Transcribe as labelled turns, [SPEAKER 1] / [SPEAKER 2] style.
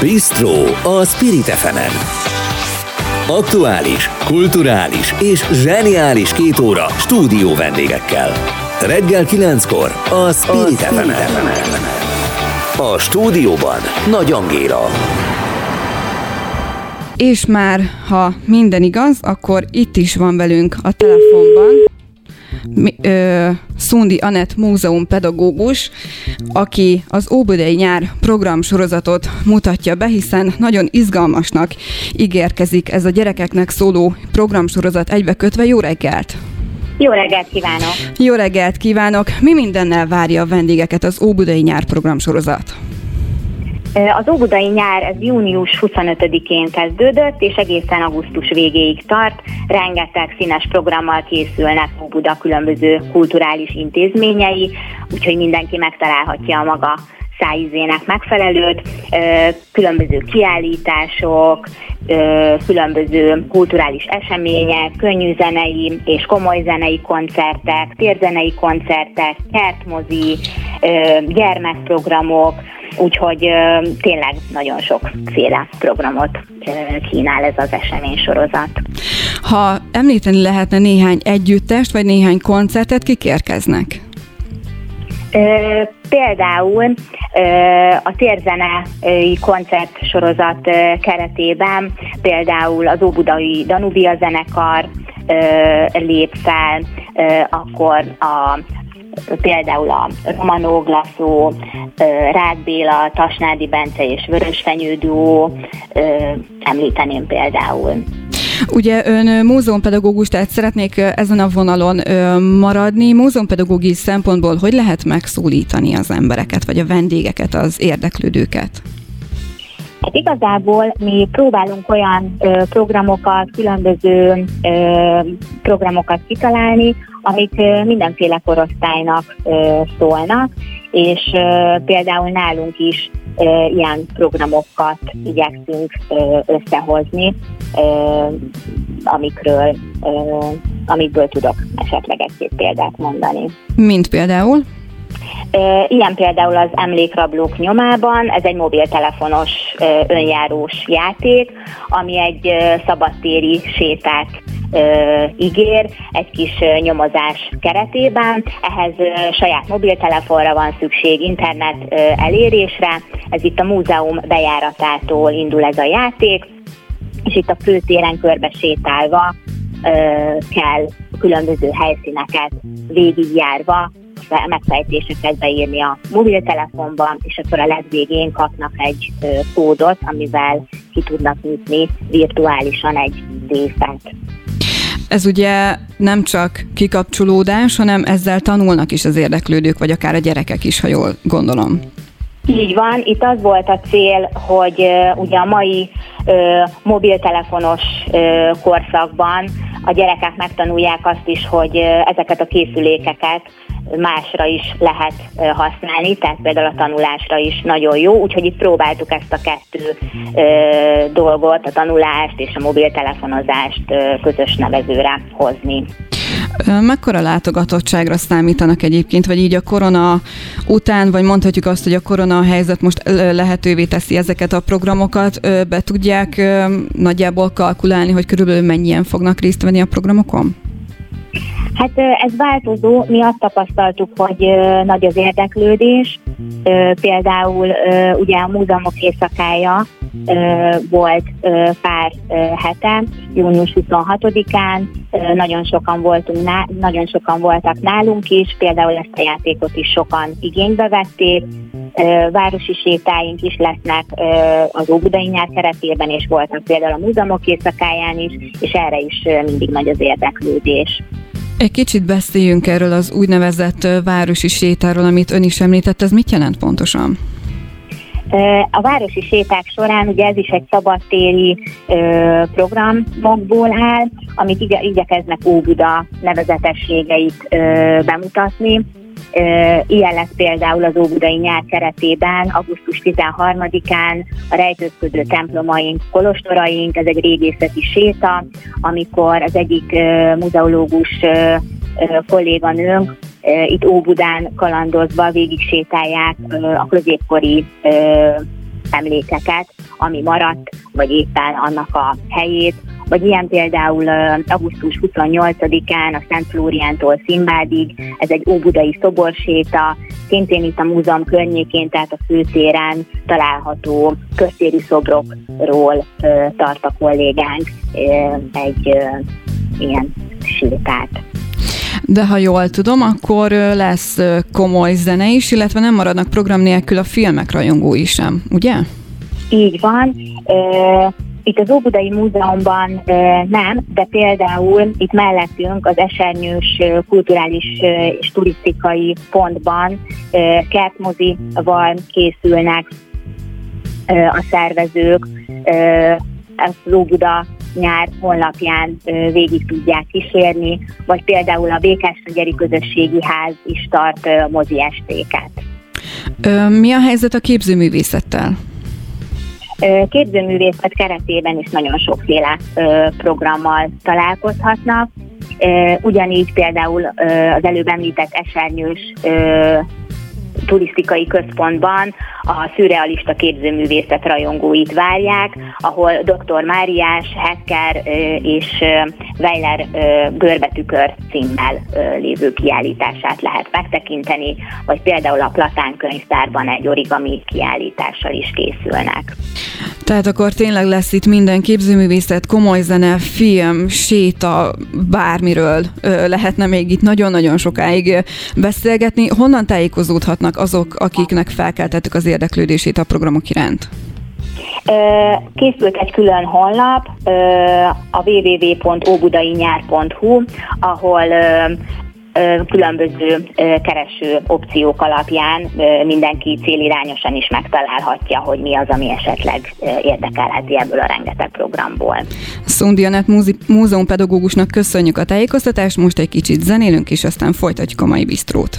[SPEAKER 1] Bistro a Spirit fm Aktuális, kulturális és zseniális két óra stúdió vendégekkel. Reggel 9-kor a Spirit, a Spirit fm A stúdióban Nagy Angéla.
[SPEAKER 2] És már, ha minden igaz, akkor itt is van velünk a telefonban ö, Szundi Anett múzeum pedagógus, aki az Óbudai nyár programsorozatot mutatja be, hiszen nagyon izgalmasnak ígérkezik ez a gyerekeknek szóló programsorozat egybekötve. Jó reggelt!
[SPEAKER 3] Jó reggelt kívánok!
[SPEAKER 2] Jó reggelt kívánok! Mi mindennel várja a vendégeket az Óbudai nyár programsorozat?
[SPEAKER 3] Az óbudai nyár ez június 25-én kezdődött, és egészen augusztus végéig tart. Rengeteg színes programmal készülnek Óbuda különböző kulturális intézményei, úgyhogy mindenki megtalálhatja a maga szájízének megfelelőt, különböző kiállítások, különböző kulturális események, könnyű zenei és komoly zenei koncertek, térzenei koncertek, kertmozi, gyermekprogramok, úgyhogy tényleg nagyon sokféle programot kínál ez az eseménysorozat.
[SPEAKER 2] Ha említeni lehetne néhány együttest, vagy néhány koncertet, kik érkeznek?
[SPEAKER 3] Például a térzenei koncertsorozat keretében például az Óbudai Danubia zenekar lép fel, akkor a például a Romanó Glaszó, Rád Béla, Tasnádi Bence és Vörösfenyő duó, említeném például.
[SPEAKER 2] Ugye ön múzeumpedagógus, tehát szeretnék ezen a vonalon maradni. Múzeumpedagógiai szempontból hogy lehet megszólítani az embereket, vagy a vendégeket, az érdeklődőket?
[SPEAKER 3] Hát igazából mi próbálunk olyan ö, programokat, különböző ö, programokat kitalálni, amik ö, mindenféle korosztálynak ö, szólnak, és ö, például nálunk is ö, ilyen programokat igyekszünk ö, összehozni, ö, amikről, ö, amikből tudok esetleg egy-két példát mondani.
[SPEAKER 2] Mint például?
[SPEAKER 3] Ilyen például az Emlékrablók nyomában, ez egy mobiltelefonos önjárós játék, ami egy szabadtéri sétát ígér egy kis nyomozás keretében. Ehhez saját mobiltelefonra van szükség, internet elérésre. Ez itt a múzeum bejáratától indul ez a játék, és itt a főtéren körbe sétálva kell különböző helyszíneket végigjárva megfejtéseket beírni a mobiltelefonban, és akkor a legvégén kapnak egy kódot, amivel ki tudnak nyitni virtuálisan egy részet.
[SPEAKER 2] Ez ugye nem csak kikapcsolódás, hanem ezzel tanulnak is az érdeklődők, vagy akár a gyerekek is, ha jól gondolom.
[SPEAKER 3] Így van, itt az volt a cél, hogy uh, ugye a mai uh, mobiltelefonos uh, korszakban a gyerekek megtanulják azt is, hogy uh, ezeket a készülékeket másra is lehet használni, tehát például a tanulásra is nagyon jó, úgyhogy itt próbáltuk ezt a kettő dolgot, a tanulást és a mobiltelefonozást közös nevezőre hozni.
[SPEAKER 2] Mekkora látogatottságra számítanak egyébként, vagy így a korona után, vagy mondhatjuk azt, hogy a korona helyzet most lehetővé teszi ezeket a programokat, be tudják nagyjából kalkulálni, hogy körülbelül mennyien fognak részt venni a programokon?
[SPEAKER 3] Hát ez változó, mi azt tapasztaltuk, hogy nagy az érdeklődés, például ugye a múzeumok éjszakája volt pár hete, június 26-án, nagyon sokan voltunk, nagyon sokan voltak nálunk is, például ezt a játékot is sokan igénybe vették, városi sétáink is lesznek az Óbudai nyár keretében, és voltak például a múzeumok éjszakáján is, és erre is mindig nagy az érdeklődés.
[SPEAKER 2] Egy kicsit beszéljünk erről az úgynevezett városi sétáról, amit ön is említett, ez mit jelent pontosan?
[SPEAKER 3] A városi séták során ugye ez is egy szabadtéri programokból áll, amit igye, igyekeznek Óbuda nevezetességeit bemutatni. Ilyen lesz például az Óbudai nyár keretében, augusztus 13-án a rejtőzködő templomaink, kolostoraink, ez egy régészeti séta, amikor az egyik muzeológus kolléganőnk itt Óbudán kalandozva végig sétálják a középkori emlékeket, ami maradt, vagy éppen annak a helyét, vagy ilyen például augusztus 28-án a Szent Flóriántól Szimbádig, ez egy óbudai szoborséta, szintén itt a múzeum környékén, tehát a főtéren található köztéri szobrokról tart a kollégánk egy ilyen sétát.
[SPEAKER 2] De ha jól tudom, akkor lesz komoly zene is, illetve nem maradnak program nélkül a filmek rajongói sem, ugye?
[SPEAKER 3] Így van. Itt az Óbudai Múzeumban nem, de például itt mellettünk az Esernyős Kulturális és Turisztikai Pontban kertmozival készülnek a szervezők, az Óbuda nyár honlapján végig tudják kísérni, vagy például a Békás-Megyeri Közösségi Ház is tart mozi estéket.
[SPEAKER 2] Mi a helyzet a képzőművészettel?
[SPEAKER 3] Képzőművészet keretében is nagyon sokféle programmal találkozhatnak. Ugyanígy például az előbb említett esernyős turisztikai központban a szürrealista képzőművészet rajongóit várják, ahol dr. Máriás, Hecker és Weiler görbetükör címmel lévő kiállítását lehet megtekinteni, vagy például a Platán könyvtárban egy origami kiállítással is készülnek.
[SPEAKER 2] Tehát akkor tényleg lesz itt minden képzőművészet, komoly zene, film, séta, bármiről lehetne még itt nagyon-nagyon sokáig beszélgetni. Honnan tájékozódhatnak azok, akiknek felkeltettük az érdeklődését a programok iránt?
[SPEAKER 3] Készült egy külön honlap, a www.óbudainyár.hu, ahol különböző kereső opciók alapján mindenki célirányosan is megtalálhatja, hogy mi az, ami esetleg érdekelheti ebből a rengeteg programból.
[SPEAKER 2] Szundi Anett múzeumpedagógusnak köszönjük a tájékoztatást, most egy kicsit zenélünk, és aztán folytatjuk a mai bisztrót.